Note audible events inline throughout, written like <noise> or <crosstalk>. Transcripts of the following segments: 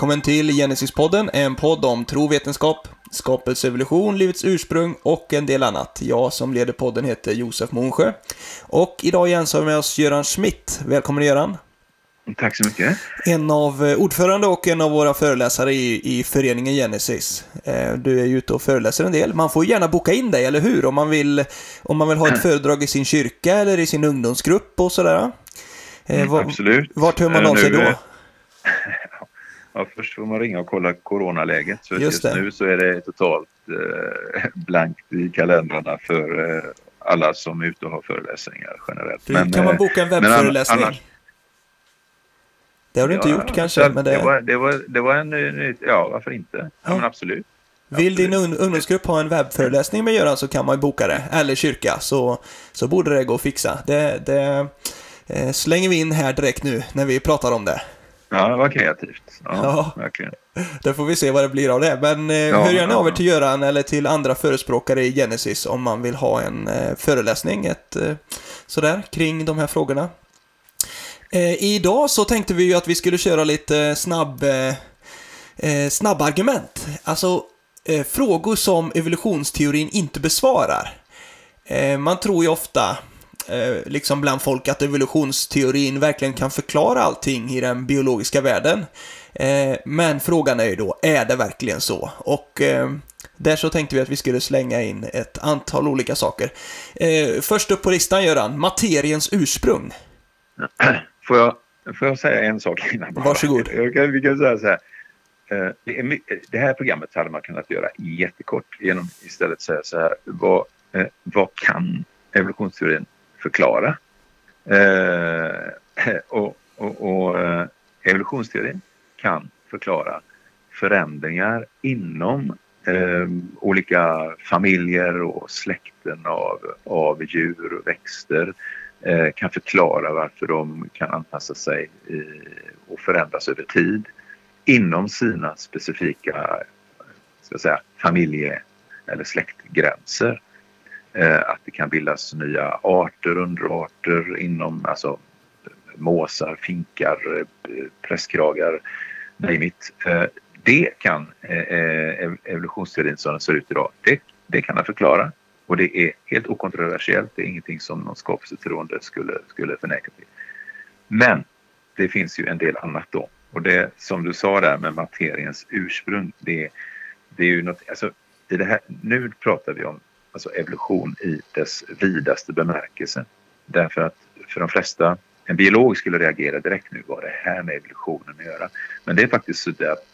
Välkommen till Genesis-podden, en podd om tro, vetenskap, skapelse, evolution, livets ursprung och en del annat. Jag som leder podden heter Josef Monsjö. Och idag igen så har vi med oss Göran Schmidt. Välkommen Göran. Tack så mycket. En av eh, ordförande och en av våra föreläsare i, i föreningen Genesis. Eh, du är ju ute och föreläser en del. Man får gärna boka in dig, eller hur? Om man vill, om man vill ha ett föredrag i sin kyrka eller i sin ungdomsgrupp och sådär. Mm, var, absolut. Vart hör man av sig då? <laughs> Ja, först får man ringa och kolla coronaläget. Så just, just nu så är det totalt eh, blankt i kalendrarna för eh, alla som är ute och har föreläsningar generellt. Men, kan man boka en webbföreläsning? Annars, det har du inte ja, gjort kanske. Men det... Det, var, det, var, det var en ny... Ja, varför inte? Ja, ja. men absolut. Vill din ungdomsgrupp ha en webbföreläsning med Göran så kan man ju boka det. Eller kyrka, så, så borde det gå att fixa. Det, det eh, slänger vi in här direkt nu när vi pratar om det. Ja, det var kreativt. Ja, ja. verkligen. Då får vi se vad det blir av det. Men eh, ja, hör gärna ja. av er till Göran eller till andra förespråkare i Genesis om man vill ha en eh, föreläsning ett, eh, sådär, kring de här frågorna. Eh, idag så tänkte vi ju att vi skulle köra lite snabb, eh, eh snabba argument. Alltså eh, frågor som evolutionsteorin inte besvarar. Eh, man tror ju ofta, liksom bland folk, att evolutionsteorin verkligen kan förklara allting i den biologiska världen. men frågan är ju då, är det verkligen så? Och där så tänkte vi att vi skulle slänga in ett antal olika saker. först upp på listan, Göran, materiens ursprung. <clears throat> Får jag, får jag säga en sak innan? Varsågod. Jag kan, vi kan säga så här. Eh, det, här programmet hade man kunnat göra jättekort genom istället säga så här. Vad, eh, vad kan evolutionsteorin förklara? Eh, och, och, och eh, evolutionsteorin kan förklara förändringar inom eh, olika familjer och släkten av, av djur och växter Eh, kan förklara varför de kan anpassa sig eh, och förändras över tid inom sina specifika ska säga, familje eller släktgränser. Eh, att det kan bildas nya arter, underarter inom alltså, måsar, finkar, presskragar, prästkragar, name it. Eh, det kan eh, evolutionsteorin som den ser ut idag, det, det kan den förklara. Och det är helt okontroversiellt, det är ingenting som någon skapelsetroende skulle, skulle förneka till. Men det finns ju en del annat då. Och det som du sa där med materiens ursprung, det, det är ju något, alltså i det här, nu pratar vi om alltså evolution i dess vidaste bemärkelse. Därför att för de flesta, en biolog skulle reagera direkt nu, vad det här med evolutionen att göra? Men det är faktiskt så att,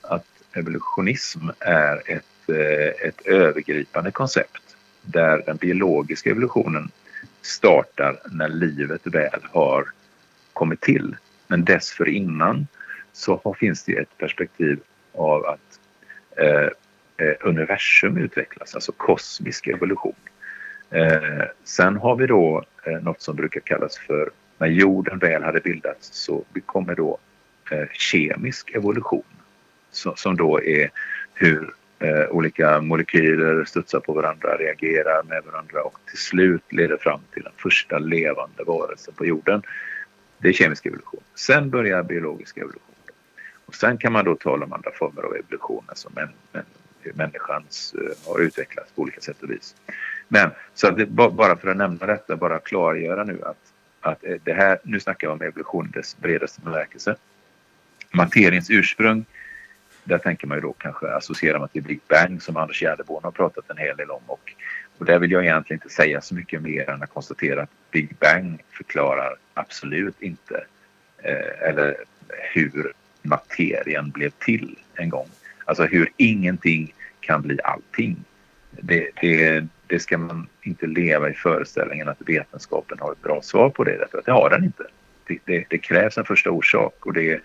att evolutionism är ett, eh, ett övergripande koncept där den biologiska evolutionen startar när livet väl har kommit till. Men dessförinnan så finns det ett perspektiv av att eh, Eh, universum utvecklas, alltså kosmisk evolution. Eh, sen har vi då eh, något som brukar kallas för, när jorden väl hade bildats så kommer då eh, kemisk evolution. Som då är hur eh, olika molekyler studsar på varandra, reagerar med varandra och till slut leder fram till den första levande varelsen på jorden. Det är kemisk evolution. Sen börjar biologisk evolution. Och sen kan man då tala om andra former av evolution, alltså människans människan har utvecklats på olika sätt och vis. Men så det, bara för att nämna detta, bara klargöra nu att, att eh, det här, nu snackar jag om evolution i dess bredaste bemärkelse. Materiens ursprung där tänker man ju då kanske associerar man till Big Bang som Anders Gärdeborn har pratat en hel del om. Och, och där vill jag egentligen inte säga så mycket mer än att konstatera att Big Bang förklarar absolut inte eh, eller hur materien blev till en gång. Alltså hur ingenting kan bli allting. Det, det, det ska man inte leva i föreställningen att vetenskapen har ett bra svar på det därför att det har den inte. Det, det, det krävs en första orsak och det,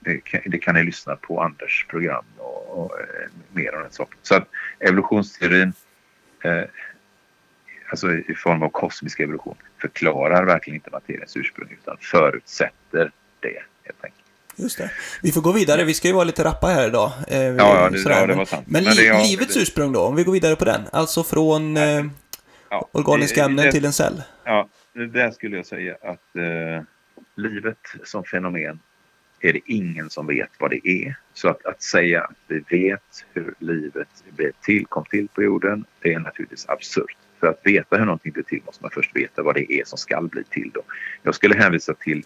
det kan, det kan ni lyssna på Anders program och, och eh, mer om den saken. Så att evolutionsteorin eh, alltså i form av kosmisk evolution förklarar verkligen inte materiens ursprung utan förutsätter det helt enkelt. Just det. Vi får gå vidare, vi ska ju vara lite rappa här idag. Eh, ja, ja, det, ja, det var sant. Men, Men li ja, livets det... ursprung då, om vi går vidare på den. Alltså från eh, ja, organiska ämnen det, till en cell. Ja, där skulle jag säga att eh, livet som fenomen är det ingen som vet vad det är. Så att, att säga att vi vet hur livet till, kom till på jorden, det är naturligtvis absurt. För att veta hur någonting blir till måste man först veta vad det är som ska bli till. Då. Jag skulle hänvisa till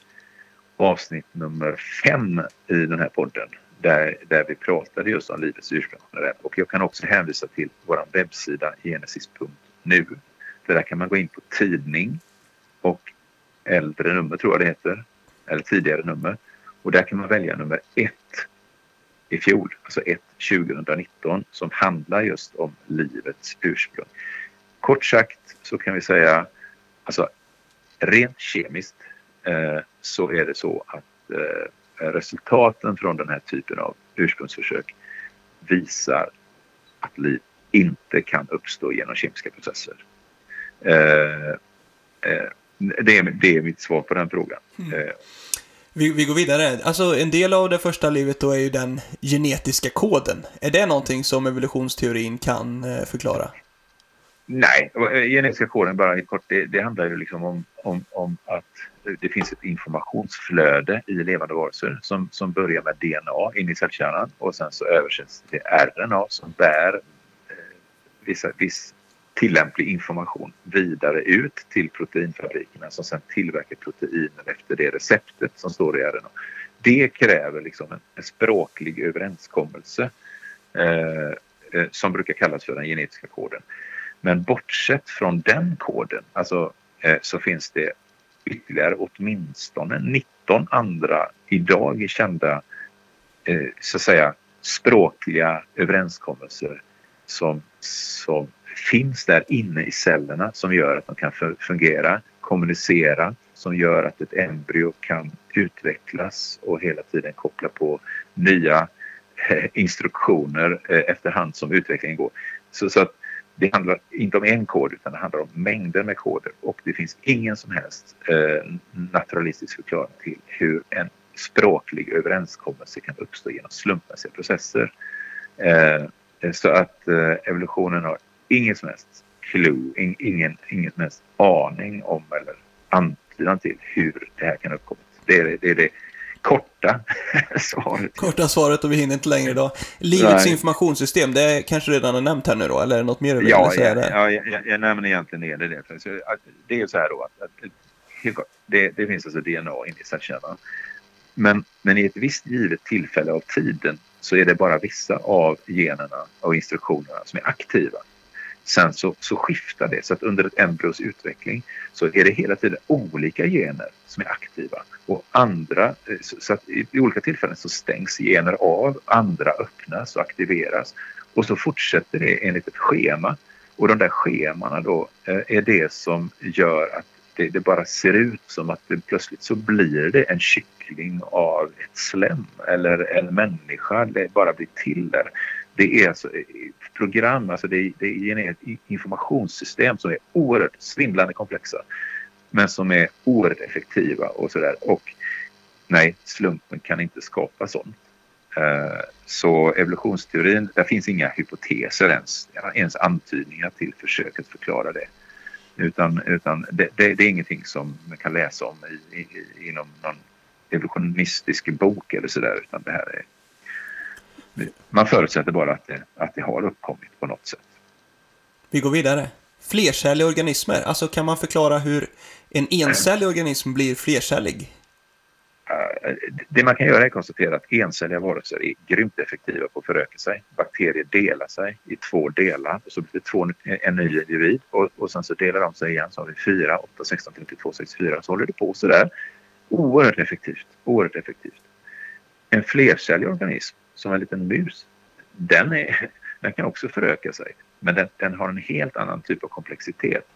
avsnitt nummer fem i den här podden där, där vi pratade just om livets ursprung. Och jag kan också hänvisa till vår webbsida genesis.nu. Där kan man gå in på tidning och äldre nummer tror jag det heter, eller tidigare nummer. Och där kan man välja nummer ett i fjol, alltså 1 2019 som handlar just om livets ursprung. Kort sagt så kan vi säga, alltså rent kemiskt eh, så är det så att eh, resultaten från den här typen av ursprungsförsök visar att liv inte kan uppstå genom kemiska processer. Eh, eh det, är, det är mitt svar på den frågan. Mm. Eh, vi, vi går vidare. Alltså en del av det första livet då är ju den genetiska koden. Är det någonting som evolutionsteorin kan eh, förklara? Nej, genetiska eh, koden bara kort, det, det handlar ju liksom om, om, om, att det finns ett informationsflöde i levande varelser som, som börjar med DNA in i cellkärnan och sen så översätts det till RNA som bär eh, vissa, viss tillämplig information vidare ut till proteinfabrikerna som sen tillverkar proteiner efter det receptet som står i RNA. Det kräver liksom en, en språklig överenskommelse eh, eh, som brukar kallas för den genetiska koden. Men bortsett från den koden alltså, eh, så finns det ytterligare åtminstone 19 andra idag kända eh, så att säga språkliga överenskommelser som, som finns där inne i cellerna som gör att de kan fungera, kommunicera, som gör att ett embryo kan utvecklas och hela tiden koppla på nya eh, instruktioner eh, efterhand som utvecklingen går. Så, så att det handlar inte om en kod utan det handlar om mängder med koder och det finns ingen som helst eh, naturalistisk förklaring till hur en språklig överenskommelse kan uppstå genom slumpmässiga processer. Eh, så att eh, evolutionen har ingen som helst clue, ingen, ingen som helst aning om eller antydan till hur det här kan uppkomma. Det är det, är det korta <laughs> svaret. Korta svaret och vi hinner inte längre idag. Livets Nej. informationssystem, det kanske redan har nämnt här nu då, eller är det något mer du vill ja, säga? där? Ja, jag, jag, jag nämner egentligen det. det. Det är så här då att, att det, det, finns alltså DNA inne i cellkärnan. Men, men i ett visst givet tillfälle av tiden så är det bara vissa av generna och instruktionerna som är aktiva. Sen så, så skiftar det. Så att under ett embryos utveckling så är det hela tiden olika gener som är aktiva. Och andra, eh, så att i olika tillfällen så stängs gener av, andra öppnas och aktiveras. Och så fortsätter det enligt ett schema. Och de där schemana då eh, är det som gör att det, det, bara ser ut som att det plötsligt så blir det en kyckling av ett slem eller en människa, det bara blir till där. Det är alltså eh, program, alltså det, det är ett informationssystem som är oerhört svindlande komplexa men som är oerhört effektiva och sådär. Och nej, slumpen kan inte skapa sånt. Eh, så evolutionsteorin, där finns inga hypoteser ens, ens antydningar till försök att förklara det. Utan, utan det, det, det är ingenting som man kan läsa om i, i, inom någon evolutionistisk bok eller sådär utan det här är man förutsätter bara att det, att det har uppkommit på något sätt. Vi går vidare. Flercelliga organismer, alltså kan man förklara hur en encellig organism blir flercellig? Det man kan göra är att konstatera att encelliga varelser är grymt effektiva på att föröka sig. Bakterier delar sig i två delar och så blir det två, en ny individ och, och sen så delar de sig igen så har vi 4, 8, 16, 32, 64 så håller det på sådär. Oerhört effektivt, oerhört effektivt. En flercellig organism som en liten mus, den, är, <laughs> den kan också föröka sig. Men den, den har en helt annan typ av komplexitet.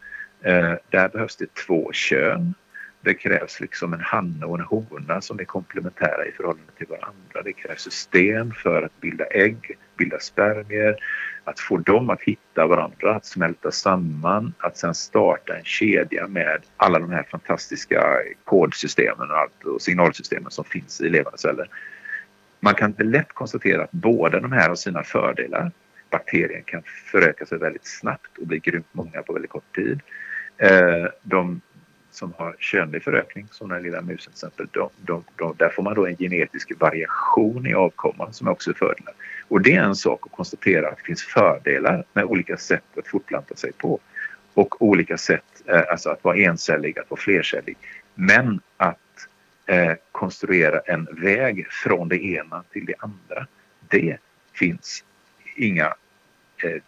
Eh, där behövs det två kön. Det krävs liksom en hanne och en hona som är komplementära i förhållande till varandra. Det krävs system för att bilda ägg, bilda spermier, att få dem att hitta varandra, att smälta samman, att sen starta en kedja med alla de här fantastiska kodsystemen och, allt, och signalsystemen som finns i levande celler. Man kan lätt konstatera att båda de här har sina fördelar. Bakterien kan föröka sig väldigt snabbt och bli grymt många på väldigt kort tid. Eh, de som har könlig förökning, som den lilla musen till exempel, de, de, de, där får man då en genetisk variation i avkomman som också är fördelar. Och det är en sak att konstatera att det finns fördelar med olika sätt att fortplanta sig på. Och olika sätt, eh, alltså att vara encellig, att vara flercellig. Men att eh, konstruera en väg från det ena till det andra, det finns inga eh,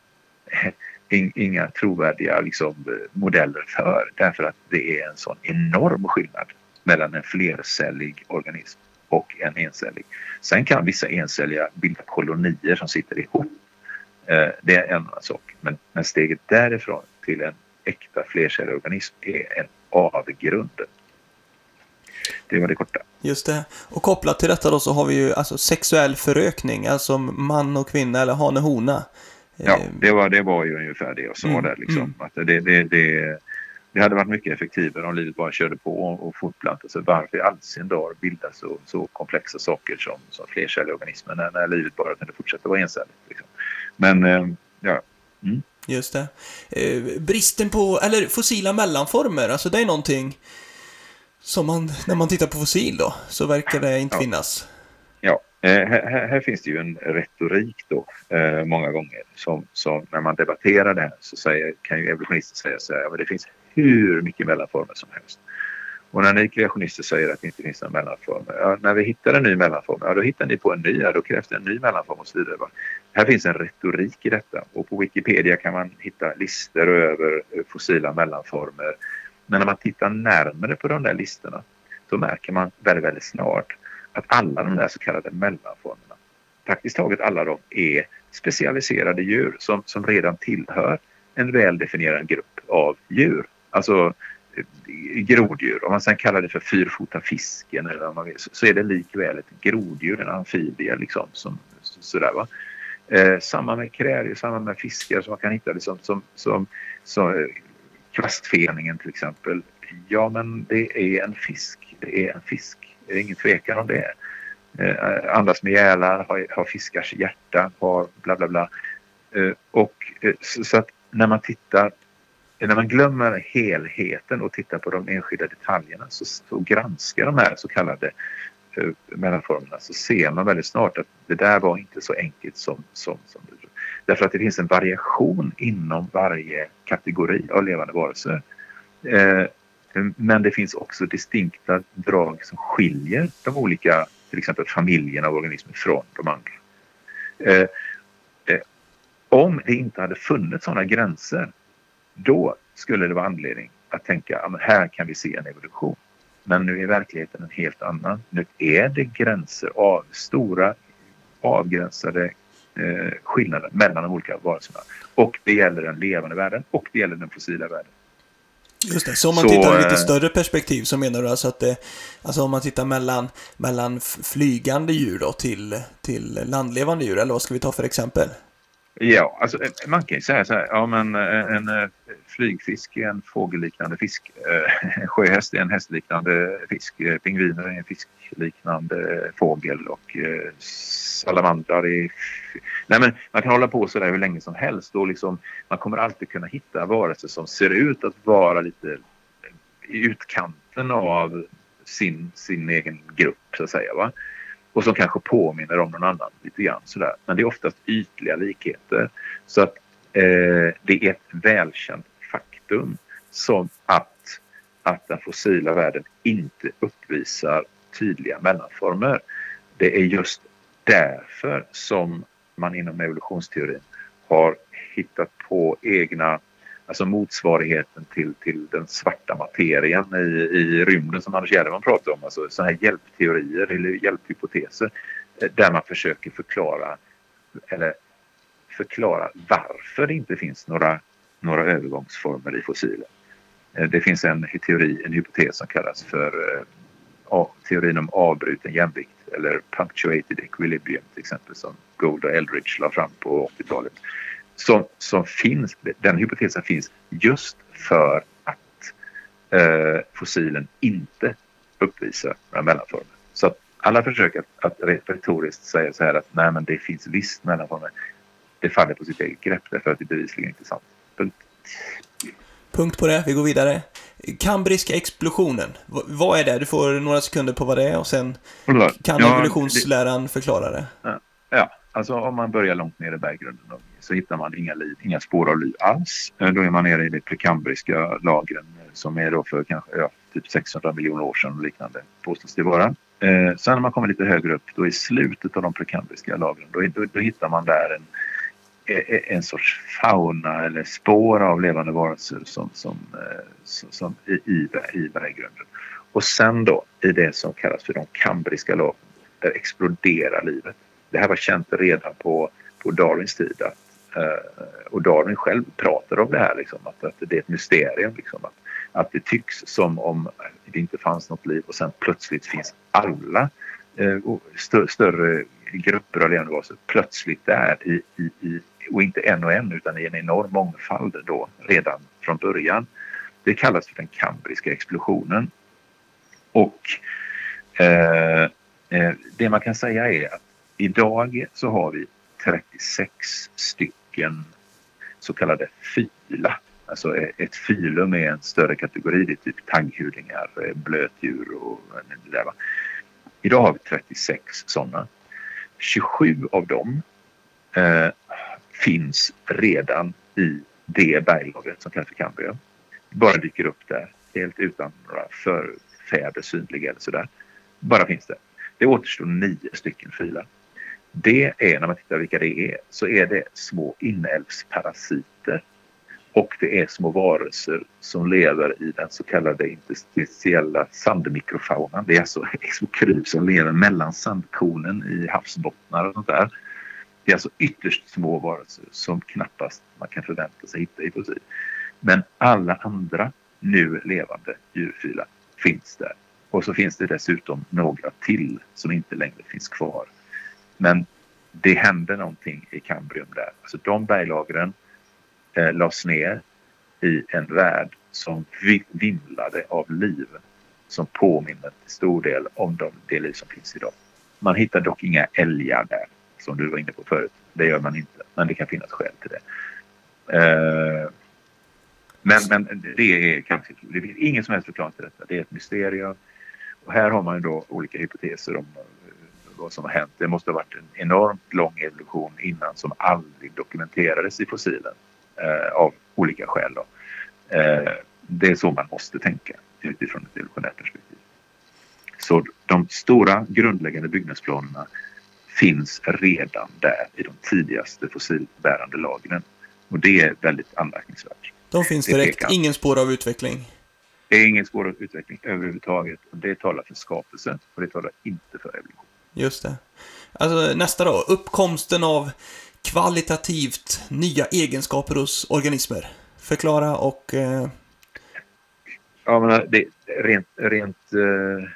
inga trovärdiga liksom, modeller för därför att det är en sån enorm skillnad mellan en flercellig organism och en encellig. Sen kan vissa encelliga bilda kolonier som sitter ihop. Eh, det är en annan sak. Men, men steget därifrån till en äkta flercellig organism är en avgrund. Det var det korta. Just det. Och kopplat till detta då så har vi ju alltså sexuell förökning, alltså man och kvinna eller hane och hona. Ja, eh, det var, det var ju ungefär det jag sa mm, där liksom. Mm. Att det, det, det, det hade varit mycket effektivare om livet bara körde på och fortplantade sig. Varför i all sin dag bildas så, så komplexa saker som, som flercelliga organismer när, när livet bara kunde fortsätta vara encelligt. Liksom. Men, eh, ja. Mm. Just det. Eh, bristen på, eller fossila mellanformer, alltså det är någonting som man, när man tittar på fossil då, så verkar det inte ja. finnas. Ja, Eh, här, här, finns det ju en retorik då eh, många gånger som, som, när man debatterar det här så säger, kan ju evolutionister säga så här, ja, det finns hur mycket mellanformer som helst. Och när ni kreationister säger att det inte finns några mellanformer, ja, när vi hittar en ny mellanform, ja då hittar ni på en ny, ja då krävs det en ny mellanform och så vidare. Va? Här finns en retorik i detta och på Wikipedia kan man hitta listor över fossila mellanformer. Men när man tittar närmare på de där listorna då märker man väldigt, väldigt snart att alla de där så kallade mellanformerna, praktiskt taget alla de är specialiserade djur som, som redan tillhör en väldefinierad grupp av djur. Alltså eh, groddjur. Om man sen kallar det för fyrfota fisken eller vad man vill, så är det likväl ett groddjur, en amfibie liksom. Som, sådär, va? Eh, samma med kräldjur, samma med fiskar som man kan hitta liksom, som, som, som plastfeningen kvastfeningen till exempel. Ja men det är en fisk. Det är en fisk. Det är ingen tvekan om det. Eh, andas med gälar, har, har fiskars hjärta, har bla bla bla. Eh, och eh, så, så, att när man tittar, när man glömmer helheten och tittar på de enskilda detaljerna så, så granskar de här så kallade eh, mellanformerna så ser man väldigt snart att det där var inte så enkelt som, som, som det Därför att det finns en variation inom varje kategori av levande varelser. Eh, men det finns också distinkta drag som skiljer de olika, till exempel familjerna av organismer från de andra. Eh, eh, om det inte hade funnits sådana gränser, då skulle det vara anledning att tänka att här kan vi se en evolution. Men nu är verkligheten en helt annan. Nu är det gränser av stora avgränsade eh, skillnader mellan de olika varelserna. Och det gäller den levande världen och det gäller den fossila världen. Just det, så om man så, tittar i lite eh, större perspektiv så menar du alltså att det, alltså om man tittar mellan, mellan flygande djur då till, till landlevande djur, eller vad ska vi ta för exempel? Ja, alltså eh, man kan ju säga så här, ja men eh, en, en flygfisk är en fågelliknande fisk, en <laughs> sjöhäst är en hästliknande fisk, pingviner är en fiskliknande fågel och salamandrar är... Nej men man kan hålla på så där hur länge som helst och liksom man kommer alltid kunna hitta varelser som ser ut att vara lite i utkanten av sin, sin egen grupp så att säga. Va? Och som kanske påminner om någon annan lite grann sådär. Men det är oftast ytliga likheter. Så att eh, det är ett välkänt faktum som att, att den fossila världen inte uppvisar tydliga mellanformer. Det är just därför som man inom evolutionsteorin har hittat på egna alltså motsvarigheten till, till den svarta materien i, i rymden som Anders Gärdeman pratar om. Alltså sådana här hjälpteorier eller hjälphypoteser eh, där man försöker förklara eller förklara varför det inte finns några, några övergångsformer i fossiler. Eh, det finns en teori, en hypotes som kallas för eh, teorin om avbruten jämvikt eller punctuated equilibrium till exempel som Gold och Eldridge la fram på 80-talet. Som, som finns, den hypotesen finns just för att eh, fossilen inte uppvisar några mellanformer. Så att alla försök att, att retoriskt säga så här att nej men det finns visst mellanformer. Det faller på sitt eget grepp därför att det bevisligen inte är sant. Punkt. Punkt på det, vi går vidare. Kambriska explosionen, v vad är det? Du får några sekunder på vad det är och sen kan ja, evolutionsläran förklara det. Ja, alltså om man börjar långt ner i berggrunden så hittar man inga liv, inga spår av liv alls. Eh, då är man nere i de prekambriska lagren eh, som är då för kanske ja, typ 600 miljoner år sedan och liknande påstås det vara. Eh, sen när man kommer lite högre upp, då i slutet av de prekambriska lagren, då, då, då hittar man där en, e, e, en sorts fauna eller spår av levande varelser som, som, eh, som, som i, i, i berggrunden. Och sen då i det som kallas för de kambriska lagren, där exploderar livet. Det här var känt redan på, på Darwins tid att, Eh, och Darwin själv pratar om det här, liksom, att, att det är ett mysterium. Liksom, att, att det tycks som om det inte fanns något liv och sen plötsligt finns alla eh, stö större grupper av levande varelser plötsligt där i, i, i, och inte en och en utan i en enorm mångfald då redan från början. Det kallas för den kambriska explosionen. Och eh, eh, det man kan säga är att idag så har vi 36 stycken så kallade fila, Alltså eh, ett filum är en större kategori. Det är typ tagghudingar, eh, blötdjur och det där. Va? Idag har vi 36 sådana. 27 av dem eh, finns redan i det berglagret som kallas för Kambrium. Bara dyker upp där helt utan några förfäder synliga eller sådär. Bara finns det. Det återstår nio stycken filar. Det är, när man tittar vilka det är, så är det små inälvsparasiter och det är små varelser som lever i den så kallade interstitiella sandmikrofaunan. Det är alltså <laughs> små kryp som lever mellan sandkornen i havsbottnar och sånt där. Det är alltså ytterst små varelser som knappast man kan förvänta sig hitta i fossil. Men alla andra nu levande djurfilar finns där. Och så finns det dessutom några till som inte längre finns kvar. Men det hände någonting i Kambrium där. Alltså de berglagren eh, lades ner i en värld som vimlade av liv som påminner till stor del om de, det liv som finns idag. Man hittar dock inga älgar där som du var inne på förut. Det gör man inte, men det kan finnas skäl till det. Eh, men, men det är kanske, det finns ingen som helst förklaring till detta. Det är ett mysterium. Och här har man då olika hypoteser om vad som har hänt. Det måste ha varit en enormt lång evolution innan som aldrig dokumenterades i fossilen eh, av olika skäl. Eh, det är så man måste tänka utifrån ett evolutionärt perspektiv. Så de stora grundläggande byggnadsplanerna finns redan där i de tidigaste fossilbärande lagren. Och det är väldigt anmärkningsvärt. De finns direkt, ingen spår av utveckling? Det är ingen spår av utveckling överhuvudtaget. Och det talar för skapelse och det talar inte för evolution. Just det. Alltså nästa då, uppkomsten av kvalitativt nya egenskaper hos organismer? Förklara och... Eh... Ja, men eh, det, rent, rent, eh,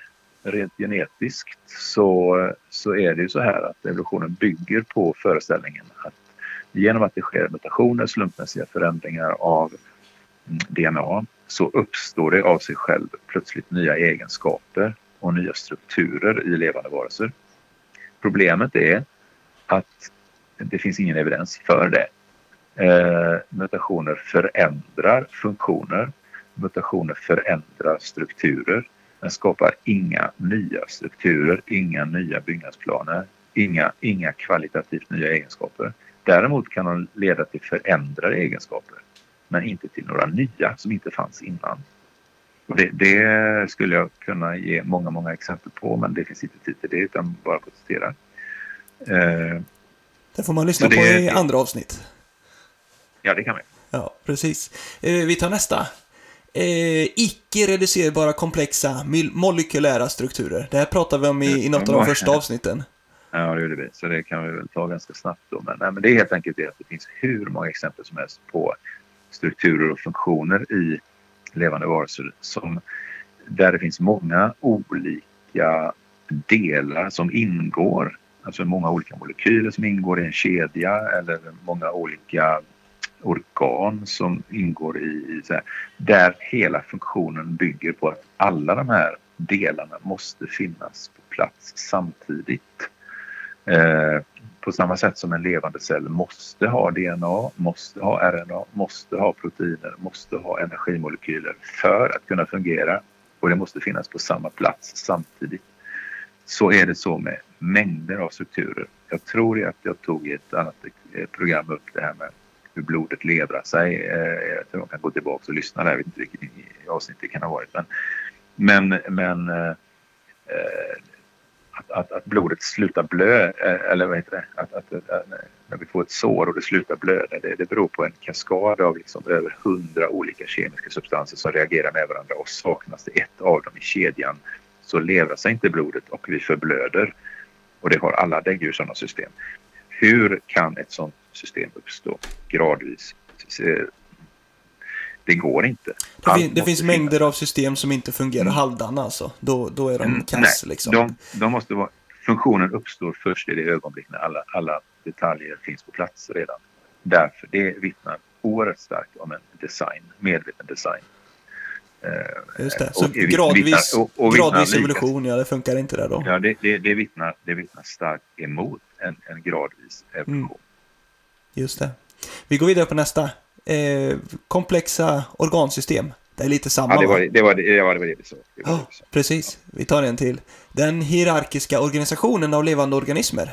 rent genetiskt så, så är det ju så här att evolutionen bygger på föreställningen att genom att det sker mutationer, slumpmässiga förändringar av mm, DNA så uppstår det av sig själv plötsligt nya egenskaper och nya strukturer i levande varelser. Problemet är att det finns ingen evidens för det. Eh, mutationer förändrar funktioner. Mutationer förändrar strukturer men skapar inga nya strukturer, inga nya byggnadsplaner, inga, inga kvalitativt nya egenskaper. Däremot kan de leda till förändrade egenskaper men inte till några nya som inte fanns innan. Det, det, skulle jag kunna ge många, många exempel på men det finns inte tid till det utan bara protestera. Eh, det får man lyssna det, på i andra avsnitt. Ja, det kan vi. Ja, precis. Eh, vi tar nästa. Eh, icke reducerbara komplexa molekylära strukturer. Det här pratar vi om i, i något av de första avsnitten. Ja, det gjorde vi. Så det kan vi väl ta ganska snabbt då. Men, nej, men det är helt enkelt det att det finns hur många exempel som helst på strukturer och funktioner i levande varelser som, där det finns många olika delar som ingår Alltså många olika molekyler som ingår i en kedja eller många olika organ som ingår i, så här, där hela funktionen bygger på att alla de här delarna måste finnas på plats samtidigt. Eh, på samma sätt som en levande cell måste ha DNA, måste ha RNA, måste ha proteiner, måste ha energimolekyler för att kunna fungera och det måste finnas på samma plats samtidigt. Så är det så med mängder av strukturer. Jag tror att jag tog i ett annat eh, program upp det här med hur blodet levrar sig. Eh, jag tror man kan gå tillbaka och lyssna där. Jag vet inte vilket avsnitt det kan ha varit. Men, men, men att, att, att, blodet slutar blöda, eh, eller vad heter det, att, att, att, när vi får ett sår och det slutar blöda, det, det beror på en kaskad av liksom över hundra olika kemiska substanser som reagerar med varandra och saknas det ett av dem i kedjan så levrar sig inte blodet och vi förblöder. Och det har alla däggdjur sådana system. Hur kan ett sådant system uppstå gradvis? Eh, det går inte. Det, fin det finns mängder av system som inte fungerar mm. halvdana alltså. Då, då är de mm, kass Nej, liksom. De, de, måste vara, funktionen uppstår först i det ögonblick när alla, alla detaljer finns på plats redan. Därför, det vittnar oerhört starkt om en design, medveten design. Eh, Just det, så gradvis, vittnar, och, och gradvis evolution, ja det funkar inte där då? Ja, det, det, det, vittnar, det vittnar starkt emot en, en gradvis evolution. Mm. Just det. Vi går vidare på nästa. Eh, komplexa organsystem. Det är lite samma Ja, det var det, det, var det, var det, så. det, var ja, Precis. Vi tar en till. Den hierarkiska organisationen av levande organismer.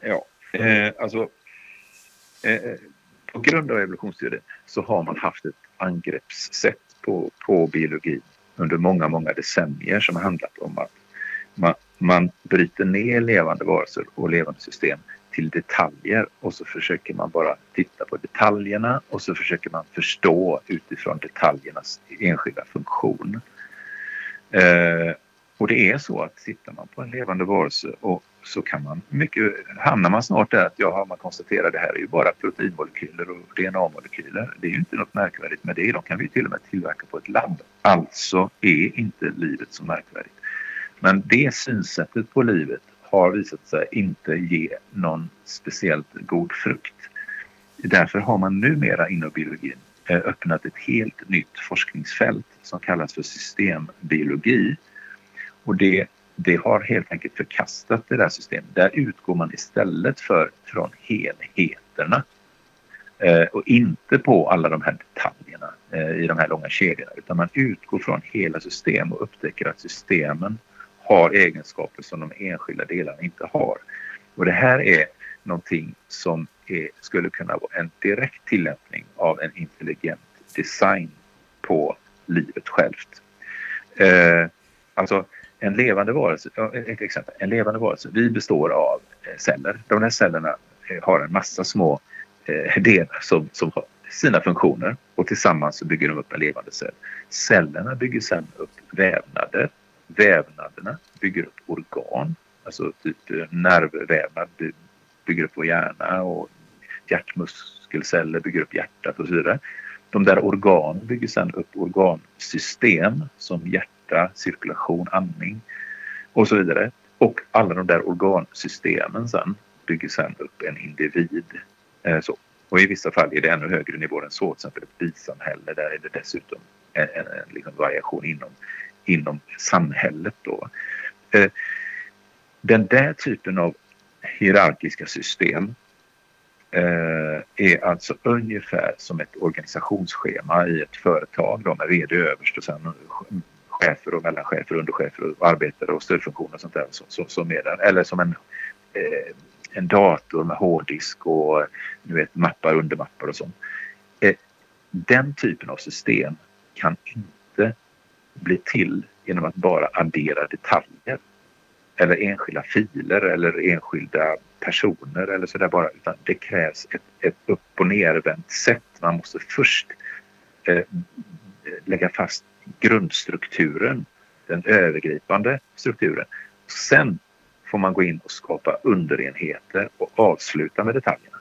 Ja, eh, alltså eh, på grund av evolutionsteorin så har man haft ett angreppssätt på, på biologi under många, många decennier som har handlat om att man, man bryter ner levande varelser och levande system till detaljer och så försöker man bara titta på detaljerna och så försöker man förstå utifrån detaljernas enskilda funktion. Eh, och det är så att tittar man på en levande varelse och så kan man mycket, hamnar man snart där att ja, man konstaterar det här är ju bara proteinmolekyler och DNA-molekyler. Det är ju inte något märkvärdigt med det. De kan vi till och med tillverka på ett labb. Alltså är inte livet så märkvärdigt. Men det synsättet på livet har visat sig inte ge någon speciellt god frukt. Därför har man numera inom biologin eh, öppnat ett helt nytt forskningsfält som kallas för systembiologi. Och det, det har helt enkelt förkastat det där systemet. Där utgår man istället för från helheterna eh, och inte på alla de här detaljerna eh, i de här långa kedjorna utan man utgår från hela system och upptäcker att systemen har egenskaper som de enskilda delarna inte har. Och det här är någonting som är, skulle kunna vara en direkt tillämpning av en intelligent design på livet självt. Eh, alltså en levande varelse, ett exempel, en levande varelse, vi består av eh, celler. De här cellerna eh, har en massa små eh, delar som, som har sina funktioner och tillsammans så bygger de upp en levande cell. Cellerna bygger sedan upp vävnader vävnaderna bygger upp organ, alltså typ eh, nervvävnad bygger upp vår hjärna och hjärtmuskelceller bygger upp hjärtat och så vidare. De där organen bygger sedan upp organsystem som hjärta, cirkulation, andning och så vidare. Och alla de där organsystemen sen bygger sedan upp en individ. Eh, så. Och i vissa fall är det ännu högre nivåer än så, till exempel ett bisamhälle. Där är det dessutom en, en, en liksom variation inom inom samhället. Då. Eh, den där typen av hierarkiska system eh, är alltså ungefär som ett organisationsschema i ett företag då, med vd överst och sen chefer och mellanchefer, underchefer och arbetare och stödfunktioner och sånt där som, som är där. Eller som en, eh, en dator med hårddisk och du vet, mappar, undermappar och sånt. Eh, den typen av system kan inte blir till genom att bara addera detaljer. Eller enskilda filer eller enskilda personer eller sådär bara. Utan det krävs ett, ett upp och nervänt sätt. Man måste först eh, lägga fast grundstrukturen, den övergripande strukturen. Sen får man gå in och skapa underenheter och avsluta med detaljerna.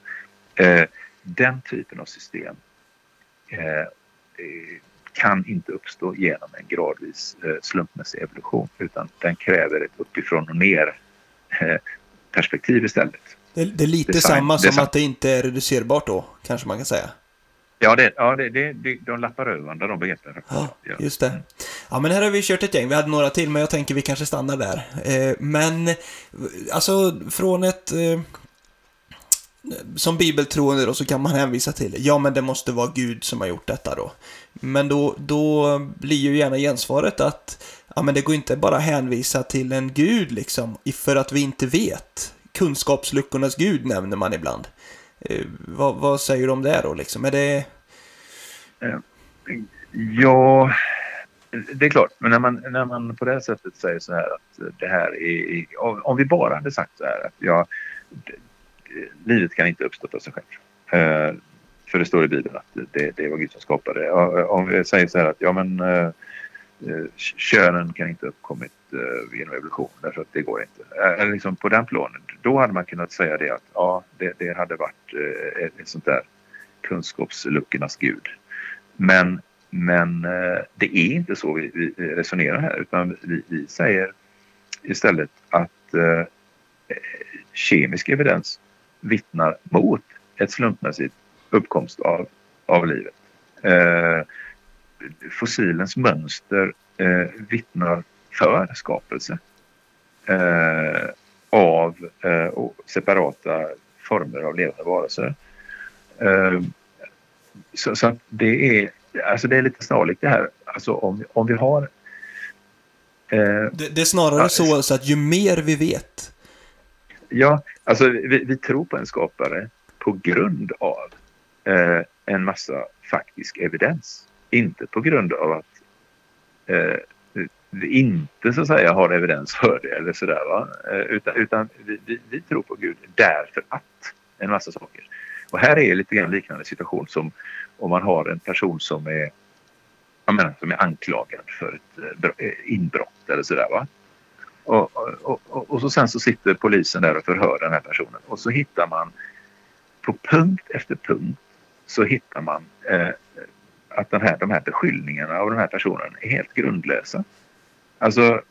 Eh, den typen av system eh, kan inte uppstå genom en gradvis eh, slumpmässig evolution utan den kräver ett uppifrån och ner eh, perspektiv istället. Det, det är lite Design, samma som att det inte är reducerbart då, kanske man kan säga. Ja, det, ja det, det, det, de lappar över varandra de begreppen. Ja, just det. Ja, men här har vi kört ett gäng. Vi hade några till, men jag tänker vi kanske stannar där. Eh, men, alltså, från ett... Eh, som bibeltroende då så kan man hänvisa till, ja men det måste vara Gud som har gjort detta då. Men då, då blir ju gärna gensvaret att, ja men det går inte bara hänvisa till en Gud liksom, för att vi inte vet. Kunskapsluckornas Gud nämner man ibland. Eh, vad, vad, säger du om det då liksom? Är det... Eh, ja, det är klart. Men när man, när man på det här sättet säger så här att det här är... Om vi bara hade sagt så här att ja, livet kan inte uppstå av sig själv. Eh, för det står i Bibeln att det, det var Gud som skapade. det. Eh, om vi säger så här att ja men eh, eh, könen kan inte ha uppkommit genom evolution därför att det går inte. Eller liksom på den planen. Då hade man kunnat säga det att ja, det, det hade varit ett, ett sånt där kunskapsluckornas gud. Men, men det är inte så vi, vi resonerar här utan vi, vi säger istället att eh, kemisk evidens vittnar mot ett slumpmässigt uppkomst av, av livet. Eh, fossilens mönster eh, vittnar för skapelse eh, av eh, separata former av levande varelser. Eh, så, så, att det är, alltså det är lite snarlikt det här. Alltså om, om vi har... Eh, det, det, är snarare så, så att ju mer vi vet. Ja, alltså vi, vi tror på en skapare på grund av eh, en massa faktisk evidens. Inte på grund av att eh, vi inte så att säga har evidens för det eller sådär va. Eh, utan, utan vi, vi, vi, tror på Gud därför att en massa saker. Och här är lite grann liknande situation som om man har en person som är, jag menar, som är anklagad för ett eh, inbrott eller sådär va. Och, och, och, och, så sen så sitter polisen där och förhör den här personen och så hittar man på punkt efter punkt så hittar man eh, att den här, de här beskyllningarna av den här personen är helt grundlösa. Alltså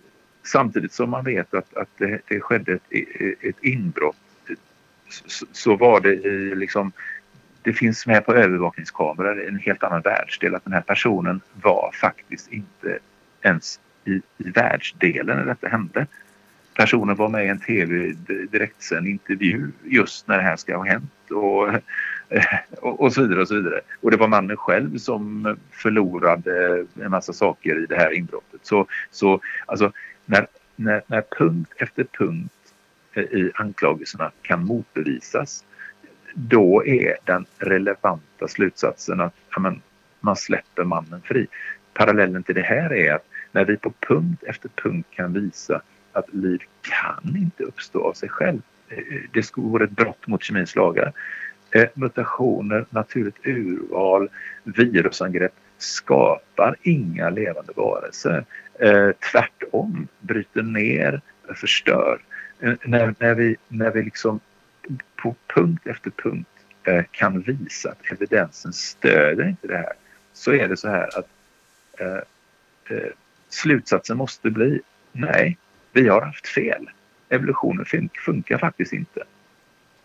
samtidigt som man vet att, att det, det skedde ett, ett inbrott så, så var det i liksom det finns med på övervakningskameror i en helt annan världsdel att den här personen var faktiskt inte ens i, i världsdelen när detta hände. Personen var med i en tv direktsänd intervju just när det här ska ha hänt och, och, och, så vidare och så vidare. Och det var mannen själv som förlorade en massa saker i det här inbrottet. Så, så alltså när, när, när punkt efter punkt i anklagelserna kan motbevisas då är den relevanta slutsatsen att ja, man släpper mannen fri. Parallellen till det här är att när vi på punkt efter punkt kan visa att liv kan inte uppstå av sig själv. Eh, eh, det vore ett brott mot kemins lagar. Eh, mutationer, naturligt urval, virusangrepp skapar inga levande varelser. Tvärtom, bryter ner, förstör. När, när, vi, när vi liksom på punkt efter punkt kan visa att evidensen stöder inte det här så är det så här att eh, slutsatsen måste bli nej, vi har haft fel. Evolutionen fun funkar faktiskt inte.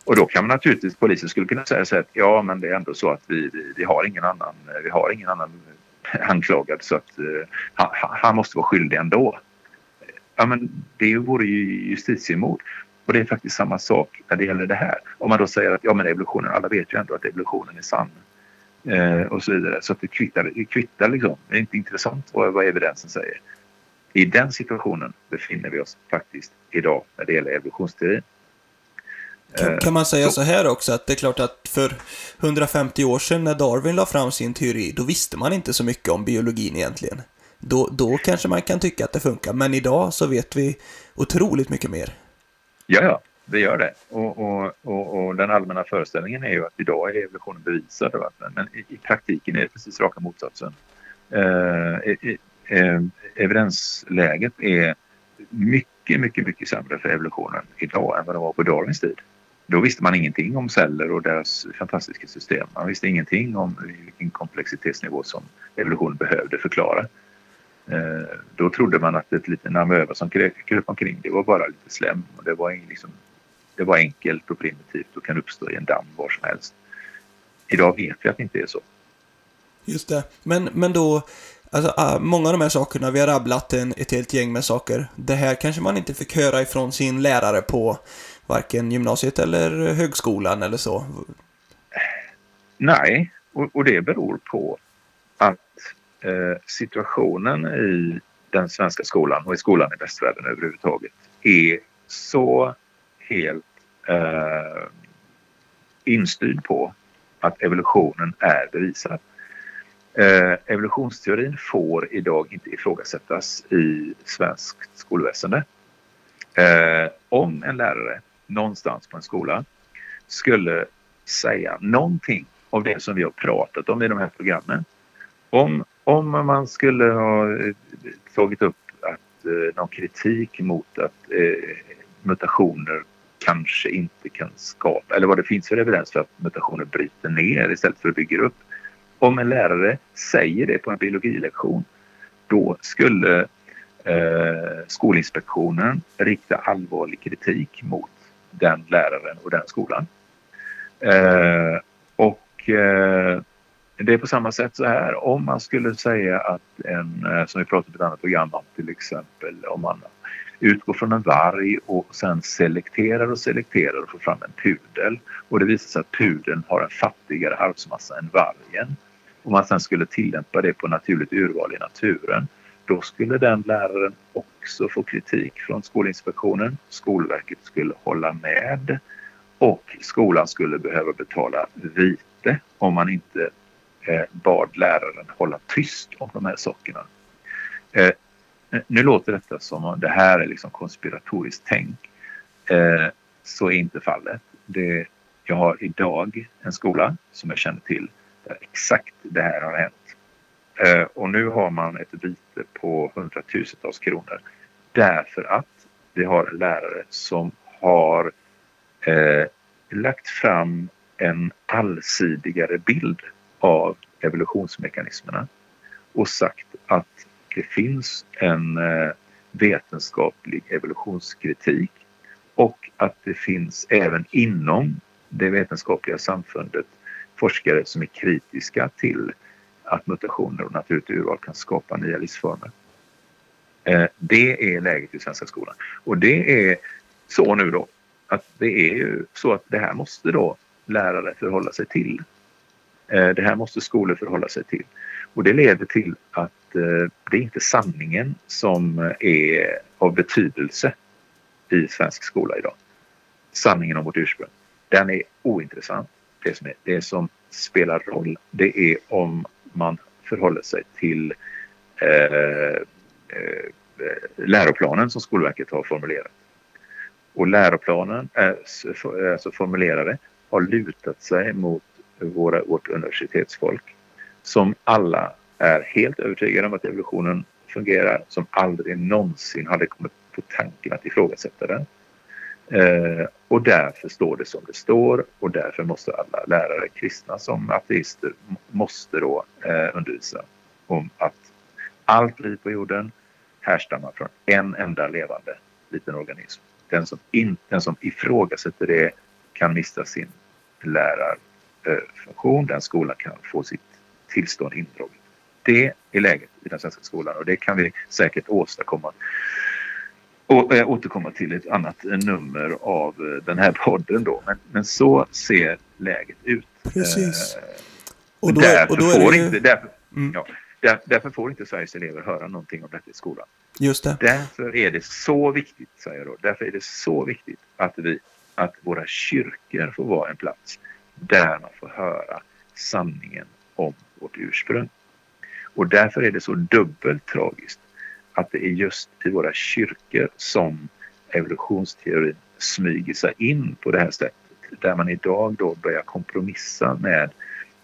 Och då kan man naturligtvis, polisen skulle kunna säga så att ja men det är ändå så att vi, vi, vi har ingen annan, vi har ingen annan <laughs> anklagad så att uh, han, han, måste vara skyldig ändå. Ja men det vore ju justitiemord. Och det är faktiskt samma sak när det gäller det här. Om man då säger att ja men evolutionen, alla vet ju ändå att evolutionen är sann. Eh, och så vidare. Så att det kvittar, det kvittar liksom. Det är inte intressant vad, vad evidensen säger. I den situationen befinner vi oss faktiskt idag när det gäller evolutionsteorin. Kan, kan man säga så. så här också, att det är klart att för 150 år sedan när Darwin la fram sin teori, då visste man inte så mycket om biologin egentligen. Då, då kanske man kan tycka att det funkar, men idag så vet vi otroligt mycket mer. Ja, ja, det gör det. Och, och, och, och, den allmänna föreställningen är ju att idag är evolutionen bevisad. Men i, i praktiken är det precis raka motsatsen. Eh, eh, evidensläget är mycket, mycket, mycket sämre för evolutionen idag än vad det var på Darwins tid. Då visste man ingenting om celler och deras fantastiska system. Man visste ingenting om vilken komplexitetsnivå som evolutionen behövde förklara. Eh, då trodde man att ett litet amöba som kröp omkring det var bara lite slem och det var, liksom, det var enkelt och primitivt och kan uppstå i en damm var som helst. Idag vet vi att det inte är så. Just det. Men, men då, alltså, ah, många av de här sakerna, vi har rabblat en, ett helt gäng med saker. Det här kanske man inte fick höra ifrån sin lärare på varken gymnasiet eller högskolan eller så? Nej, och, och det beror på att eh, situationen i den svenska skolan och i skolan i västvärlden överhuvudtaget är så helt eh, instyrd på att evolutionen är bevisad. Eh, evolutionsteorin får idag inte ifrågasättas i svenskt skolväsende. Eh, om en lärare någonstans på en skola skulle säga någonting av det som vi har pratat om i de här programmen. Om, om man skulle ha eh, tagit upp att eh, någon kritik mot att eh, mutationer kanske inte kan skapa, eller vad det finns för evidens för att mutationer bryter ner istället för att bygga upp. Om en lärare säger det på en biologilektion, då skulle eh, Skolinspektionen rikta allvarlig kritik mot den läraren och den skolan. Eh, och eh, det är på samma sätt så här om man skulle säga att en, eh, som vi pratade om i ett annat program till exempel om man utgår från en varg och sen selekterar och selekterar och får fram en pudel och det visar sig att pudeln har en fattigare arvsmassa än vargen Om man sen skulle tillämpa det på naturligt urval i naturen då skulle den läraren också få kritik från Skolinspektionen. Skolverket skulle hålla med och skolan skulle behöva betala vite om man inte eh, bad läraren hålla tyst om de här sakerna. Eh, Eh, nu låter detta som att det här är liksom konspiratoriskt tänk. Eh, så är inte fallet. Det, jag har idag en skola som jag känner till där exakt det här har hänt. Eh, och nu har man ett vite på hundratusentals kronor därför att vi har en lärare som har eh, lagt fram en allsidigare bild av evolutionsmekanismerna och sagt att det finns en eh, vetenskaplig evolutionskritik och att det finns även inom det vetenskapliga samfundet forskare som är kritiska till att mutationer och naturligt urval kan skapa nya livsformer. Eh, det är läget i svenska skolan. Och det är så nu då att det är ju så att det här måste då lärare förhålla sig till. Eh, det här måste skolor förhålla sig till. Och det leder till att Eh, det är inte sanningen som eh, är av betydelse i svensk skola idag. Sanningen om vårt ursprung. Den är ointressant. Det som, är, det som spelar roll det är om man förhåller sig till eh, eh, läroplanen som Skolverket har formulerat. Och läroplanen, eh, alltså formulerade, har lutat sig mot våra, vårt universitetsfolk som alla är helt övertygade om att evolutionen fungerar, som aldrig någonsin hade kommit på tanken att ifrågasätta den. Eh, och därför står det som det står och därför måste alla lärare, kristna som ateister, måste då eh, undervisa om att allt liv på jorden härstammar från en enda levande liten organism. Den som, in, den som ifrågasätter det kan mista sin lärarfunktion. Den skolan kan få sitt tillstånd indraget. Det är läget i den svenska skolan och det kan vi säkert åstadkomma och eh, återkomma till ett annat nummer av eh, den här podden då. Men, men så ser läget ut. Precis. Eh, och då, därför, och då får ju... inte, därför, mm. ja, där, därför får inte Sveriges elever höra någonting om detta i skolan. Just det. Därför är det så viktigt, säger jag då, därför är det så viktigt att, vi, att våra kyrkor får vara en plats där man får höra sanningen om vårt ursprung. Och därför är det så dubbelt tragiskt att det är just i våra kyrkor som evolutionsteorin smyger sig in på det här sättet. Där man idag då börjar kompromissa med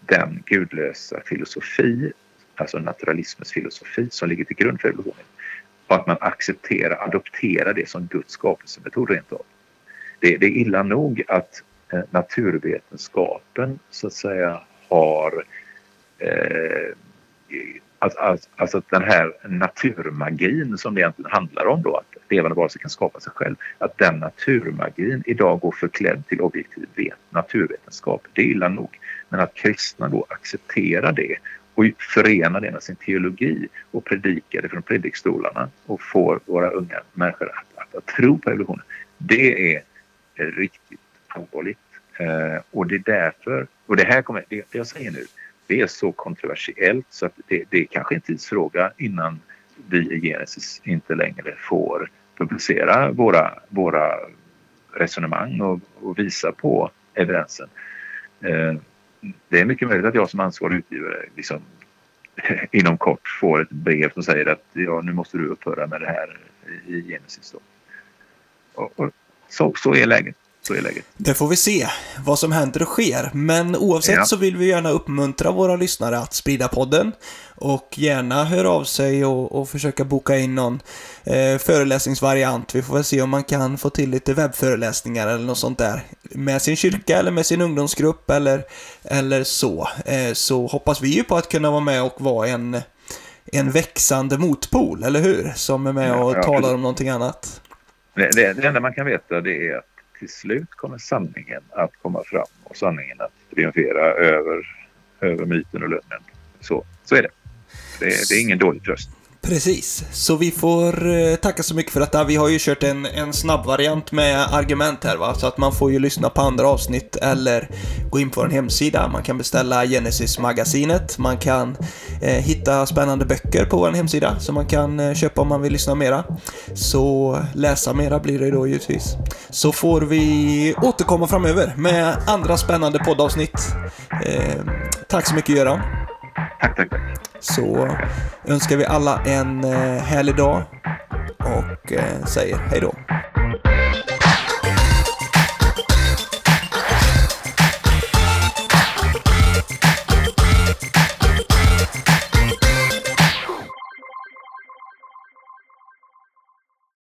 den gudlösa filosofi, alltså naturalismens filosofi som ligger till grund för evolutionen. Och att man accepterar, adopterar det som Guds skapelsemetod rent av. Det, det är illa nog att eh, naturvetenskapen så att säga har eh, Alltså, alltså, alltså den här naturmagin som det egentligen handlar om då, att levande varelser kan skapa sig själv. Att den naturmagin idag går förklädd till objektiv vet, naturvetenskap, det är illa nog. Men att kristna då accepterar det och förenar det med sin teologi och predikar det från predikstolarna och får våra unga människor att, att, att tro på evolutionen. Det är eh, riktigt allvarligt. Eh, och det är därför, och det här kommer, det, det jag säger nu, det är så kontroversiellt så att det, det är kanske en tidsfråga innan vi i Genesis inte längre får publicera våra, våra resonemang och, och visa på evidensen. Eh, det är mycket möjligt att jag som ansvarig utgivare liksom, <laughs> inom kort får ett brev som säger att ja, nu måste du upphöra med det här i Genesis. Då. Och, och så, så är läget. Så är läget. Det får vi se vad som händer och sker. Men oavsett ja. så vill vi gärna uppmuntra våra lyssnare att sprida podden. Och gärna höra av sig och, och försöka boka in någon eh, föreläsningsvariant. Vi får väl se om man kan få till lite webbföreläsningar eller något sånt där. Med sin kyrka eller med sin ungdomsgrupp eller, eller så. Eh, så hoppas vi ju på att kunna vara med och vara en, en växande motpol, eller hur? Som är med och ja, ja, talar om någonting annat. Det, det, det enda man kan veta det är att till slut kommer sanningen att komma fram och sanningen att triumfera över, över myten och lögnen. Så, så är det. det. Det är ingen dålig tröst. Precis, så vi får eh, tacka så mycket för detta. Vi har ju kört en, en snabb variant med argument här va, så att man får ju lyssna på andra avsnitt eller gå in på en hemsida. Man kan beställa Genesis-magasinet, man kan eh, hitta spännande böcker på vår hemsida som man kan eh, köpa om man vill lyssna mera. Så läsa mera blir det då givetvis. Så får vi återkomma framöver med andra spännande poddavsnitt. Eh, tack så mycket Göran. Tack, tack, tack. Så önskar vi alla en eh, härlig dag och eh, säger hej då.